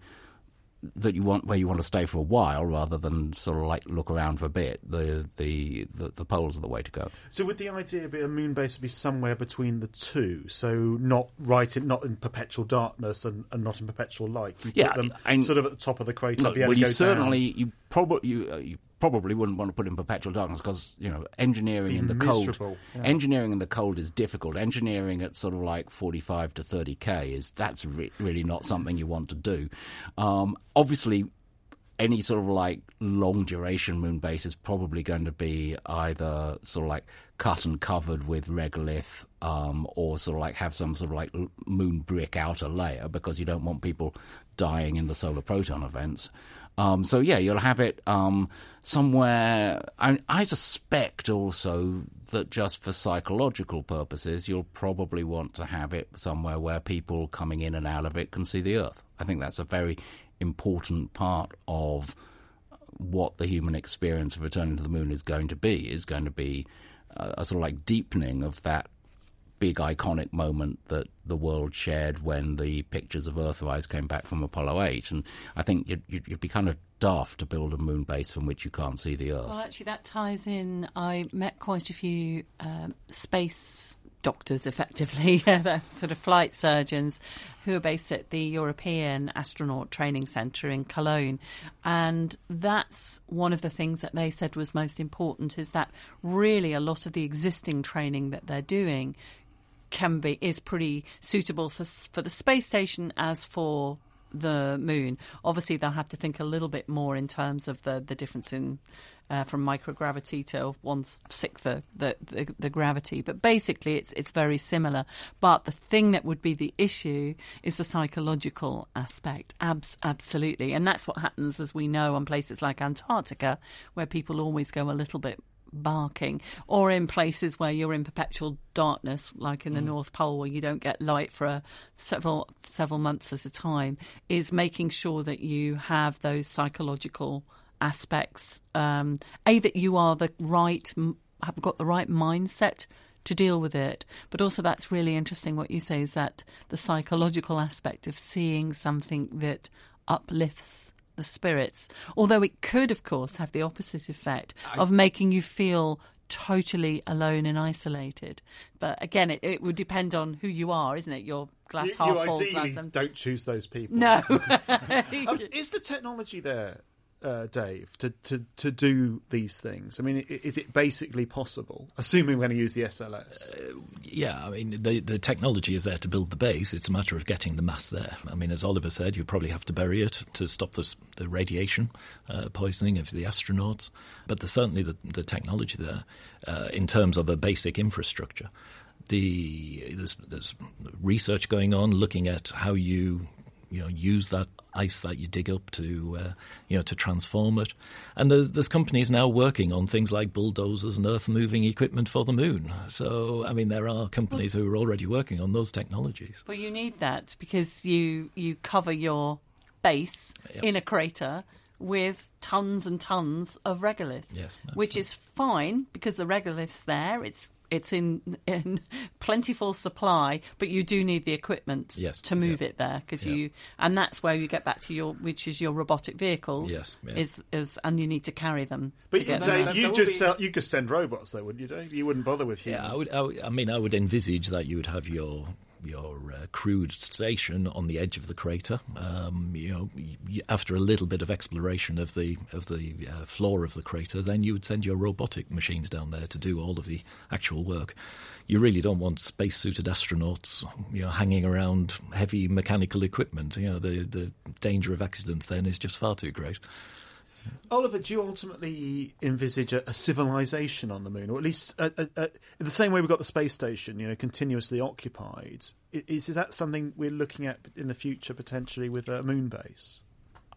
[SPEAKER 10] that you want where you want to stay for a while rather than sort of like look around for a bit, the the, the, the poles are the way to go.
[SPEAKER 6] So, would the idea be a moon base would be somewhere between the two? So, not right in not in perpetual darkness and, and not in perpetual light. You
[SPEAKER 10] yeah,
[SPEAKER 6] them
[SPEAKER 10] and,
[SPEAKER 6] sort of at the top of the crater.
[SPEAKER 10] Look, well, you certainly down. you probably you, uh, you probably wouldn't want to put in perpetual darkness because you know engineering in the
[SPEAKER 6] miserable.
[SPEAKER 10] cold
[SPEAKER 6] yeah.
[SPEAKER 10] engineering in the cold is difficult engineering at sort of like 45 to 30k is that's re- really not something you want to do um, obviously any sort of like long duration moon base is probably going to be either sort of like cut and covered with regolith um, or sort of like have some sort of like moon brick outer layer because you don't want people dying in the solar proton events um, so yeah, you'll have it um, somewhere. I, I, suspect also that just for psychological purposes, you'll probably want to have it somewhere where people coming in and out of it can see the Earth. I think that's a very important part of what the human experience of returning to the moon is going to be. Is going to be a, a sort of like deepening of that big iconic moment that the world shared when the pictures of Earthrise came back from Apollo 8. And I think you'd, you'd, be kind of daft to build a moon base from which you can't see the Earth.
[SPEAKER 7] Well, actually, that ties in. I met quite a few um, space doctors, effectively, [LAUGHS] sort of flight surgeons, who are based at the European Astronaut Training Centre in Cologne. And that's one of the things that they said was most important is that really a lot of the existing training that they're doing can be is pretty suitable for for the space station as for the moon. Obviously, they'll have to think a little bit more in terms of the the difference in uh, from microgravity to one sixth the, the, the, gravity. But basically, it's it's very similar. But the thing that would be the issue is the psychological aspect. Abs- absolutely, and that's what happens, as we know, on places like Antarctica, where people always go a little bit barking, or in places where you're in perpetual darkness, like in the mm. North Pole, where you don't get light for a, several several months at a time, is making sure that you have those psychological aspects. Um, a that you are the right, have got the right mindset to deal with it. But also, that's really interesting. What you say is that the psychological aspect of seeing something that uplifts the spirits. Although it could, of course, have the opposite effect of making you feel totally alone and isolated. But again, it, it would depend on who you are, isn't it? Your glass
[SPEAKER 6] you,
[SPEAKER 7] half
[SPEAKER 6] you
[SPEAKER 7] full,
[SPEAKER 6] ideally
[SPEAKER 7] glass
[SPEAKER 6] don't choose those people.
[SPEAKER 7] No. [LAUGHS] [LAUGHS]
[SPEAKER 6] Um, is the technology there, uh, Dave, to, to, to do these things? I mean, is it basically possible? Assuming we're going to use the SLS.
[SPEAKER 9] Yeah, I mean, the, the technology is there to build the base. It's a matter of getting the mass there. I mean, as Oliver said, you probably have to bury it to stop the, the radiation uh, poisoning of the astronauts. But there's certainly the, the technology there uh, in terms of a basic infrastructure. The, there's, there's research going on looking at how you you know use that ice that you dig up to uh, you know to transform it and there's, there's companies now working on things like bulldozers and earth moving equipment for the moon so i mean there are companies who are already working on those technologies
[SPEAKER 7] Well, you need that because you you cover your base
[SPEAKER 9] Yep.
[SPEAKER 7] in a crater with tons and tons of regolith.
[SPEAKER 9] Yes,
[SPEAKER 7] which is fine because the regolith's there. It's it's in in plentiful supply, but you do need the equipment
[SPEAKER 9] Yes,
[SPEAKER 7] to move it there because
[SPEAKER 9] Yeah.
[SPEAKER 7] you and that's where you get back to your which is your robotic vehicles.
[SPEAKER 9] Yes, yeah.
[SPEAKER 7] is is and you need to carry them.
[SPEAKER 6] But
[SPEAKER 7] to
[SPEAKER 6] you,
[SPEAKER 7] them
[SPEAKER 6] Dave, you just sell, you could send robots, though, wouldn't you, Dave? You wouldn't bother with humans.
[SPEAKER 9] Yeah, I, would, I, would- I mean, I would envisage that you would have your your uh, crewed station on the edge of the crater. Um, you know, after a little bit of exploration of the of the uh, floor of the crater, then you would send your robotic machines down there to do all of the actual work. You really don't want spacesuited astronauts, you know, hanging around heavy mechanical equipment. You know, the the danger of accidents then is just far too great.
[SPEAKER 6] Oliver, do you ultimately envisage a, a civilization on the moon, or at least a, a, in the same way we've got the space station, you know, continuously occupied? Is, is that something we're looking at in the future potentially with a moon base?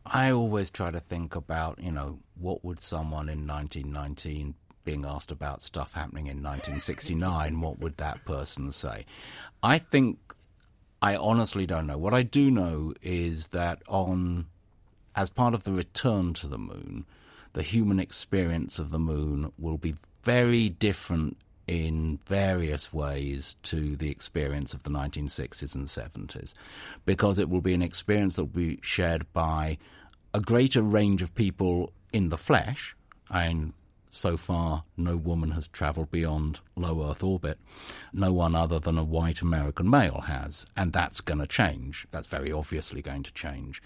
[SPEAKER 10] I always try to think about, you know, what would someone in 1919 being asked about stuff happening in 1969, what would that person say? I think I honestly don't know. What I do know is that on as part of the return to the moon, the human experience of the moon will be very different in various ways to the experience of the 1960s and 70s because it will be an experience that will be shared by a greater range of people in the flesh. And so far no woman has travelled beyond low earth orbit. No one other than a white american male has and that's going to change. That's very obviously going to change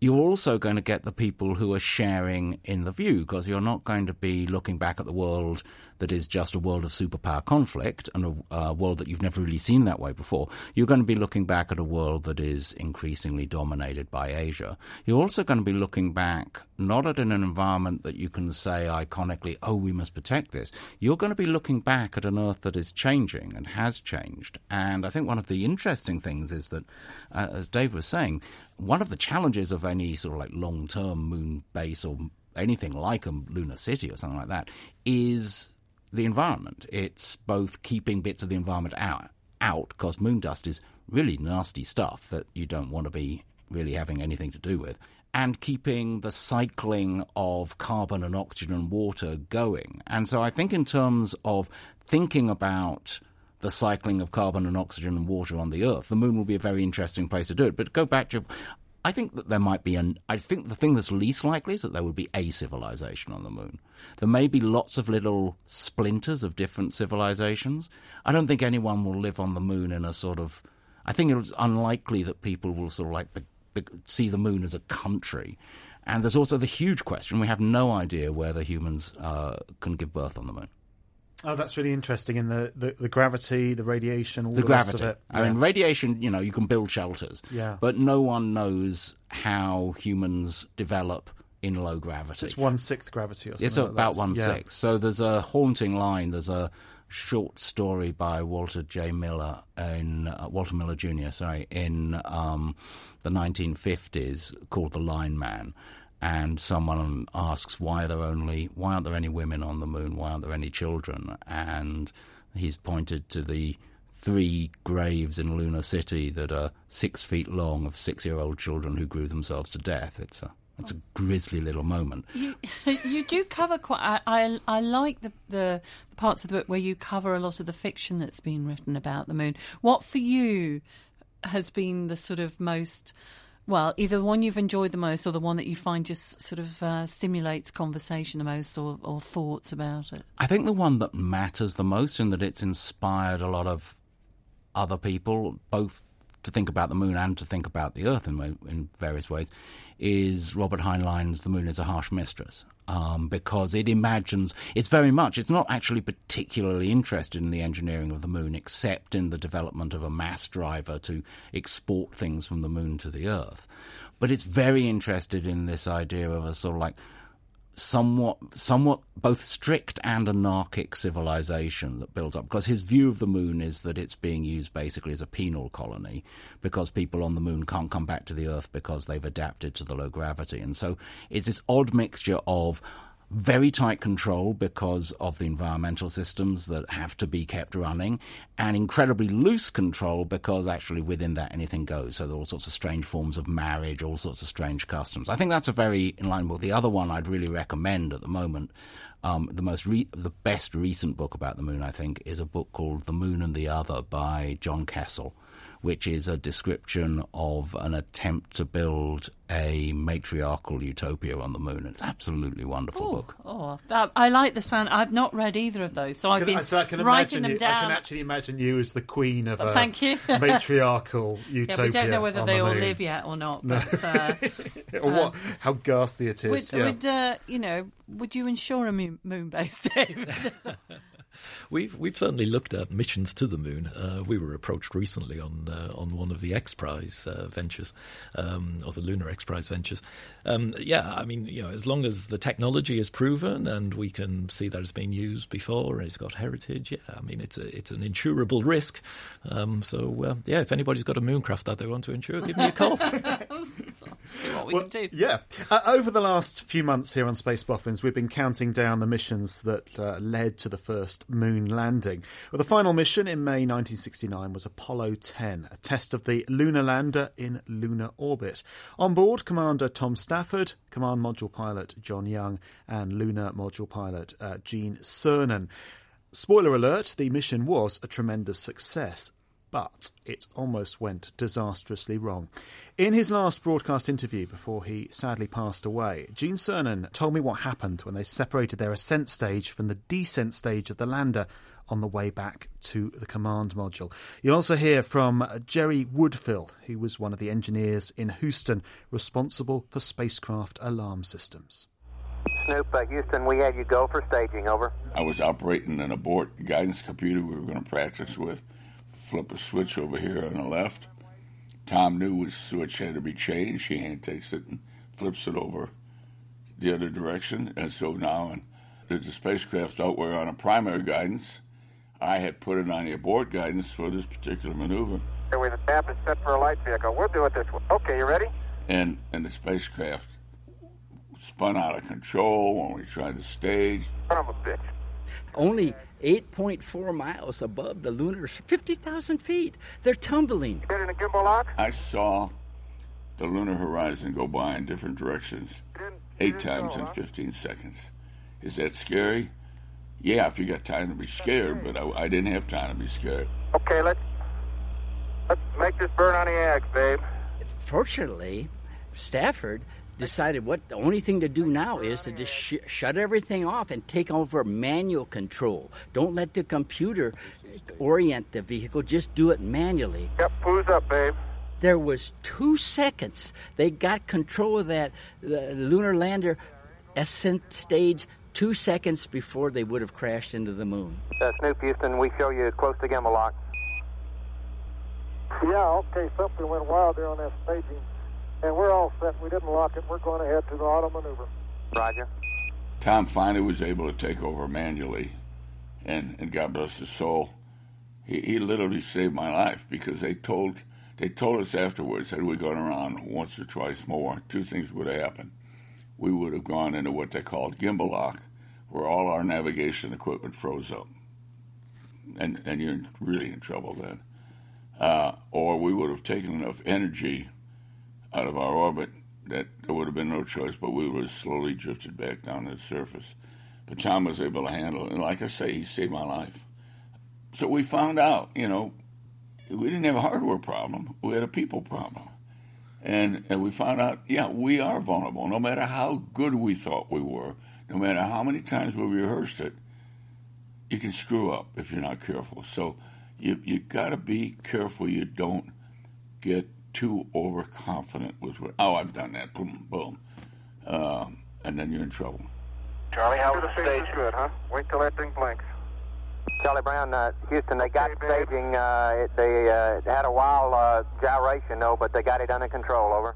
[SPEAKER 10] you're also going to get the people who are sharing in the view because you're not going to be looking back at the world that is just a world of superpower conflict and a, a world that you've never really seen that way before. You're going to be looking back at a world that is increasingly dominated by Asia. You're also going to be looking back not at an environment that you can say iconically, oh, we must protect this. You're going to be looking back at an Earth that is changing and has changed. And I think one of the interesting things is that, uh, as Dave was saying, one of the challenges of any sort of like long term moon base or anything like a lunar city or something like that is the environment. It's both keeping bits of the environment out, out because moon dust is really nasty stuff that you don't want to be really having anything to do with, and keeping the cycling of carbon and oxygen and water going. And so I think in terms of thinking about the cycling of carbon and oxygen and water on the Earth, the moon will be a very interesting place to do it. But go back to I think that there might be an. I think the thing that's least likely is that there would be a civilization on the moon. There may be lots of little splinters of different civilizations. I don't think anyone will live on the moon in a sort of. I think it's unlikely that people will sort of like be, be, see the moon as a country. And there's also the huge question: we have no idea whether humans uh, can give birth on the moon.
[SPEAKER 6] Oh, that's really interesting. In the, the, the gravity, the radiation, all
[SPEAKER 10] the
[SPEAKER 6] the, rest
[SPEAKER 10] gravity.
[SPEAKER 6] of it.
[SPEAKER 10] I mean, radiation. You know, you can build shelters.
[SPEAKER 6] Yeah.
[SPEAKER 10] But no one knows how humans develop in low gravity.
[SPEAKER 6] it's one sixth gravity or something.
[SPEAKER 10] It's
[SPEAKER 6] like
[SPEAKER 10] about
[SPEAKER 6] that.
[SPEAKER 10] one
[SPEAKER 6] Yeah.
[SPEAKER 10] sixth. So there's a haunting line. There's a short story by Walter J. Miller in uh, Walter Miller Jr. Sorry, in um, the 1950s called The Line Man. And someone asks why there only why aren't there any women on the moon? Why aren't there any children? And he's pointed to the three graves in Lunar City that are six feet long of six-year-old children who grew themselves to death. It's a it's a grisly little moment.
[SPEAKER 7] You, [LAUGHS] you do cover quite. I, I, I like the, the the parts of the book where you cover a lot of the fiction that's been written about the moon. What for you has been the sort of most Well, either the one you've enjoyed the most or the one that you find just sort of uh, stimulates conversation the most or, or thoughts about it.
[SPEAKER 10] I think the one that matters the most in that it's inspired a lot of other people, both to think about the moon and to think about the Earth in, in various ways, is Robert Heinlein's The Moon is a Harsh Mistress. Um, because it imagines, it's very much, it's not actually particularly interested in the engineering of the moon, except in the development of a mass driver to export things from the moon to the Earth. But it's very interested in this idea of a sort of like somewhat, somewhat both strict and anarchic civilization that builds up. Because his view of the moon is that it's being used basically as a penal colony, because people on the moon can't come back to the Earth because they've adapted to the low gravity, and so it's this odd mixture of very tight control because of the environmental systems that have to be kept running, and incredibly loose control because actually within that anything goes. So there are all sorts of strange forms of marriage, all sorts of strange customs. I think that's a very in line with the other one I'd really recommend at the moment. Um, the most re- the best recent book about the moon, I think, is a book called The Moon and the Other by John Kessel which is a description of an attempt to build a matriarchal utopia on the moon. It's absolutely wonderful
[SPEAKER 7] Ooh,
[SPEAKER 10] book.
[SPEAKER 7] Oh, that, I like the sound. I've not read either of those, so I've
[SPEAKER 6] Can-
[SPEAKER 7] been
[SPEAKER 6] so I can
[SPEAKER 7] writing them
[SPEAKER 6] you,
[SPEAKER 7] down.
[SPEAKER 6] I can actually imagine you as the queen of
[SPEAKER 7] Oh,
[SPEAKER 6] a
[SPEAKER 7] thank you.
[SPEAKER 6] matriarchal [LAUGHS] utopia.
[SPEAKER 7] yeah, we don't know whether they
[SPEAKER 6] the
[SPEAKER 7] all
[SPEAKER 6] moon.
[SPEAKER 7] live yet or not.
[SPEAKER 6] No.
[SPEAKER 7] But, uh, [LAUGHS]
[SPEAKER 6] or what? How ghastly it is.
[SPEAKER 7] would,
[SPEAKER 6] yeah.
[SPEAKER 7] would uh, you know? Would you insure a moon, moon base, [LAUGHS] Dave?
[SPEAKER 9] We've we've certainly looked at missions to the moon. Uh, we were approached recently on uh, on one of the X Prize uh, ventures, um, or the Lunar X Prize ventures. Um, yeah, I mean, you know, as long as the technology is proven and we can see that it's been used before and it's got heritage, yeah, I mean, it's a, it's an insurable risk. Um, so uh, yeah, if anybody's got a mooncraft that they want to insure, give me a call. [LAUGHS] [LAUGHS]
[SPEAKER 7] What we
[SPEAKER 6] Well,
[SPEAKER 7] can do.
[SPEAKER 6] Yeah. Uh, over the last few months here on Space Boffins, we've been counting down the missions that uh, led to the first moon landing. Well, the final mission in May 1969 was Apollo 10, a test of the lunar lander in lunar orbit. On board, Commander Tom Stafford, Command Module Pilot John Young, and Lunar Module Pilot uh, Gene Cernan. Spoiler alert, the mission was a tremendous success but it almost went disastrously wrong. In his last broadcast interview before he sadly passed away, Gene Cernan told me what happened when they separated their ascent stage from the descent stage of the lander on the way back to the command module. You'll also hear from Jerry Woodfill, who was one of the engineers in Houston responsible for spacecraft alarm systems.
[SPEAKER 1] Snoop, uh, Houston, we have you go for staging. Over.
[SPEAKER 8] I was operating an abort guidance computer we were going to practice with. Flip a switch over here on the left. Tom knew which switch had to be changed. He hand takes it and flips it over the other direction. And so now, and there's the spacecraft out we're on a primary guidance. I had put it on the abort guidance for this particular maneuver.
[SPEAKER 1] We the tap is set for a light vehicle. We'll do it this way. Okay, you ready?
[SPEAKER 8] And, and the spacecraft spun out of control when we tried to stage.
[SPEAKER 1] Son of a bitch.
[SPEAKER 12] Only 8.4 miles above the lunar, 50,000 feet. They're tumbling.
[SPEAKER 1] Get in a gimbal lock?
[SPEAKER 8] I saw the lunar horizon go by in different directions eight times in 15 seconds. Is that scary? Yeah, if you got time to be scared, but I, I didn't have time to be scared.
[SPEAKER 1] Okay, let's let's make this burn on the eggs, babe.
[SPEAKER 12] Fortunately, Stafford decided what the only thing to do now is to just sh- shut everything off and take over manual control. Don't let the computer orient the vehicle, just do it manually.
[SPEAKER 1] Yep, who's up, babe?
[SPEAKER 12] There was two seconds. They got control of that the lunar lander ascent stage two seconds before they would have crashed into the moon.
[SPEAKER 1] Uh, Snoop, Houston, we show you close to gimbal lock.
[SPEAKER 13] Yeah, okay, something went wild there on that staging. And we're all set. We didn't lock it. We're going ahead to the auto maneuver.
[SPEAKER 1] Roger.
[SPEAKER 8] Tom finally was able to take over manually, and, and God bless his soul, he, he literally saved my life because they told they told us afterwards had we gone around once or twice more, two things would have happened. We would have gone into what they called gimbal lock, where all our navigation equipment froze up, and and you're really in trouble then. Uh, or we would have taken enough energy out of our orbit that there would have been no choice, but we have slowly drifted back down to the surface. But Tom was able to handle it, and like I say, he saved my life. So we found out, you know, we didn't have a hardware problem; we had a people problem. And, and we found out, yeah, we are vulnerable. No matter how good we thought we were, no matter how many times we rehearsed it, you can screw up if you're not careful. So you you got to be careful you don't get too overconfident with what. Oh, I've done that. Boom, boom, um, and then you're in trouble.
[SPEAKER 1] Charlie, how was
[SPEAKER 13] the
[SPEAKER 1] the stage?
[SPEAKER 13] good, huh? Wait till that thing blinks.
[SPEAKER 1] Charlie Brown, uh, Houston, they got staging. Uh, it- they uh, had a wild uh, gyration, though, but they got it under control. Over.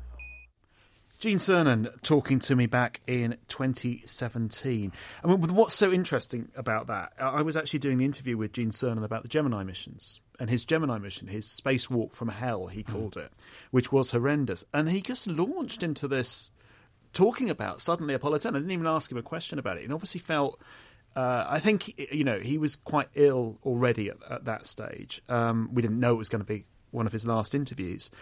[SPEAKER 6] Gene Cernan talking to me back in 2017. I mean, what's so interesting about that? I I was actually doing the interview with Gene Cernan about the Gemini missions and his Gemini mission, his spacewalk from hell, he called it, which was horrendous. And he just launched into this talking about suddenly Apollo 10. I didn't even ask him a question about it. And obviously felt. Uh, I think you know he was quite ill already at, at that stage. Um, we didn't know it was going to be one of his last interviews,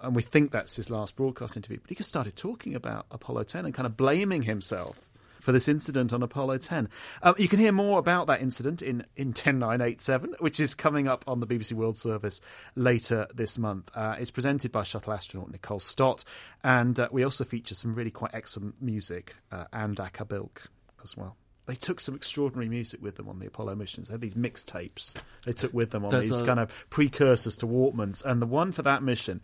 [SPEAKER 6] and we think that's his last broadcast interview. But he just started talking about Apollo 10 and kind of blaming himself for this incident on Apollo 10. Um, you can hear more about that incident in, in 10987, which is coming up on the BBC World Service later this month. Uh, it's presented by shuttle astronaut Nicole Stott, and uh, we also feature some really quite excellent music uh, and Akabilk as well. They took some extraordinary music with them on the Apollo missions. They had these mixtapes they took with them on
[SPEAKER 10] There's
[SPEAKER 6] these
[SPEAKER 10] a-
[SPEAKER 6] kind of precursors to Walkmans. And the one for that mission,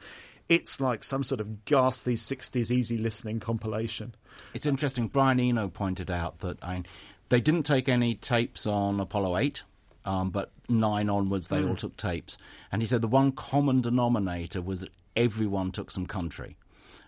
[SPEAKER 6] it's like some sort of ghastly 60s easy listening compilation.
[SPEAKER 10] It's interesting. Brian Eno pointed out that I, they didn't take any tapes on Apollo 8, um, but 9 onwards they
[SPEAKER 6] Mm.
[SPEAKER 10] all took tapes. And he said the one common denominator was that everyone took some country.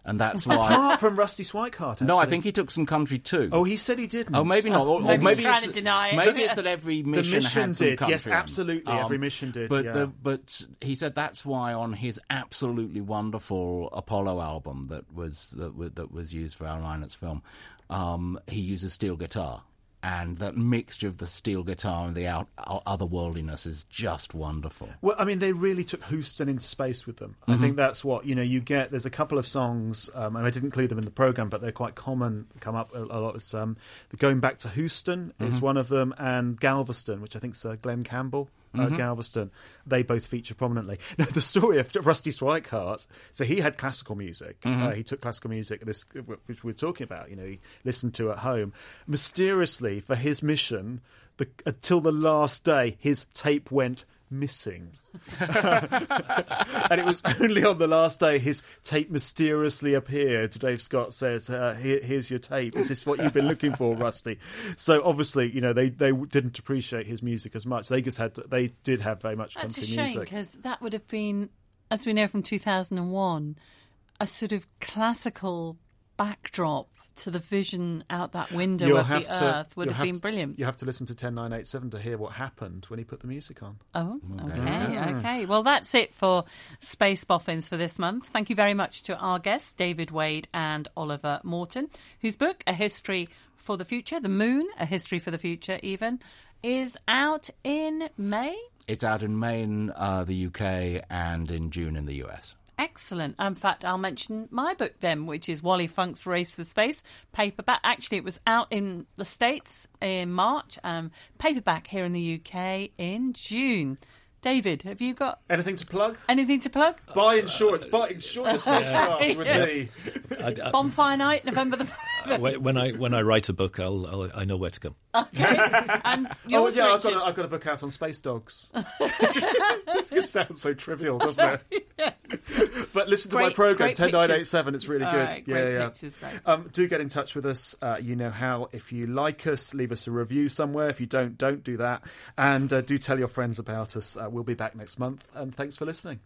[SPEAKER 10] And that's [LAUGHS] why.
[SPEAKER 6] Apart from Rusty Schweickart,
[SPEAKER 10] No, I think he took some country too.
[SPEAKER 6] Oh, he said he didn't.
[SPEAKER 10] Oh, maybe not. Or, or
[SPEAKER 7] Maybe he's
[SPEAKER 10] maybe
[SPEAKER 7] trying to deny it.
[SPEAKER 10] Maybe it's that every
[SPEAKER 6] The
[SPEAKER 10] mission,
[SPEAKER 6] mission
[SPEAKER 10] had some
[SPEAKER 6] did.
[SPEAKER 10] country
[SPEAKER 6] Yes, absolutely. Every mission did,
[SPEAKER 10] But,
[SPEAKER 6] yeah.
[SPEAKER 10] the, but he said that's why on his absolutely wonderful Apollo album that was that, was- that was used for Al Reinert's film, um, he uses steel guitar. And that mixture of the steel guitar and the out, otherworldliness is just wonderful.
[SPEAKER 6] Well, I mean, they really took Houston into space with them. I
[SPEAKER 10] Mhm.
[SPEAKER 6] think that's what you know. You get there's a couple of songs, um, and I didn't include them in the program, but they're quite common. Come up a, a lot. It's, um, going back to Houston is
[SPEAKER 10] Mhm.
[SPEAKER 6] one of them, and Galveston, which I think is uh, Glen Campbell. Uh,
[SPEAKER 10] Mhm.
[SPEAKER 6] Galveston, they both feature prominently. [LAUGHS] Now, the story of Rusty Schweickart. So he had classical music.
[SPEAKER 10] Mhm.
[SPEAKER 6] Uh, he took classical music, this which we're talking about. You know, he listened to at home. Mysteriously, for his mission, the, until the last day, his tape went missing. [LAUGHS] and it was only on the last day his tape mysteriously appeared. Dave Scott said, uh, Here, "Here's your tape. Is this what you've been looking for, Rusty?" So obviously, you know, they they didn't appreciate his music as much. They just had they did have very much
[SPEAKER 7] That's
[SPEAKER 6] country
[SPEAKER 7] shame
[SPEAKER 6] music.
[SPEAKER 7] because that would have been, as we know from 2001, a sort of classical backdrop to the vision out that window
[SPEAKER 6] You'll
[SPEAKER 7] of
[SPEAKER 6] have
[SPEAKER 7] the
[SPEAKER 6] to-
[SPEAKER 7] Earth would
[SPEAKER 6] you'll
[SPEAKER 7] have been
[SPEAKER 6] to-
[SPEAKER 7] brilliant.
[SPEAKER 6] You have to listen to 10987 to hear what happened when he put the music on.
[SPEAKER 7] Oh, okay,
[SPEAKER 6] Yeah.
[SPEAKER 7] okay. Well, that's it for Space Boffins for this month. Thank you very much to our guests, David Wade and Oliver Morton, whose book, A History for the Future, The Moon, A History for the Future, even, is out in May.
[SPEAKER 10] It's out in May in uh, the UK and in June in the US.
[SPEAKER 7] Excellent. In fact, I'll mention my book then, which is Wally Funk's Race for Space, paperback. Actually, it was out in the States in March, um, paperback here in the UK in June. David, have you got
[SPEAKER 6] anything to plug?
[SPEAKER 7] Anything to plug?
[SPEAKER 6] Buy insurance. Buy insurance spacecraft with
[SPEAKER 7] Yeah.
[SPEAKER 6] me.
[SPEAKER 9] I- I-
[SPEAKER 7] Bonfire night, November the
[SPEAKER 9] when [LAUGHS] when I when I write a book, I'll, I'll I know where to come. [LAUGHS]
[SPEAKER 7] Okay. And [LAUGHS]
[SPEAKER 6] Oh
[SPEAKER 7] yours,
[SPEAKER 6] yeah, I've
[SPEAKER 7] Richard?
[SPEAKER 6] got, a, I've got a book out on space dogs. [LAUGHS] it just sounds so trivial, doesn't it? but listen to my
[SPEAKER 7] Great-
[SPEAKER 6] program,
[SPEAKER 7] great
[SPEAKER 6] ten nine eight seven. It's really
[SPEAKER 7] All
[SPEAKER 6] good.
[SPEAKER 7] right,
[SPEAKER 6] yeah,
[SPEAKER 7] great
[SPEAKER 6] yeah.
[SPEAKER 7] pictures, though.
[SPEAKER 6] Um, do get in touch with us. Uh, you know how. If you like us, leave us a review somewhere. If you don't, don't do that. And uh, do tell your friends about us. Uh, we'll be back next month. And thanks for listening.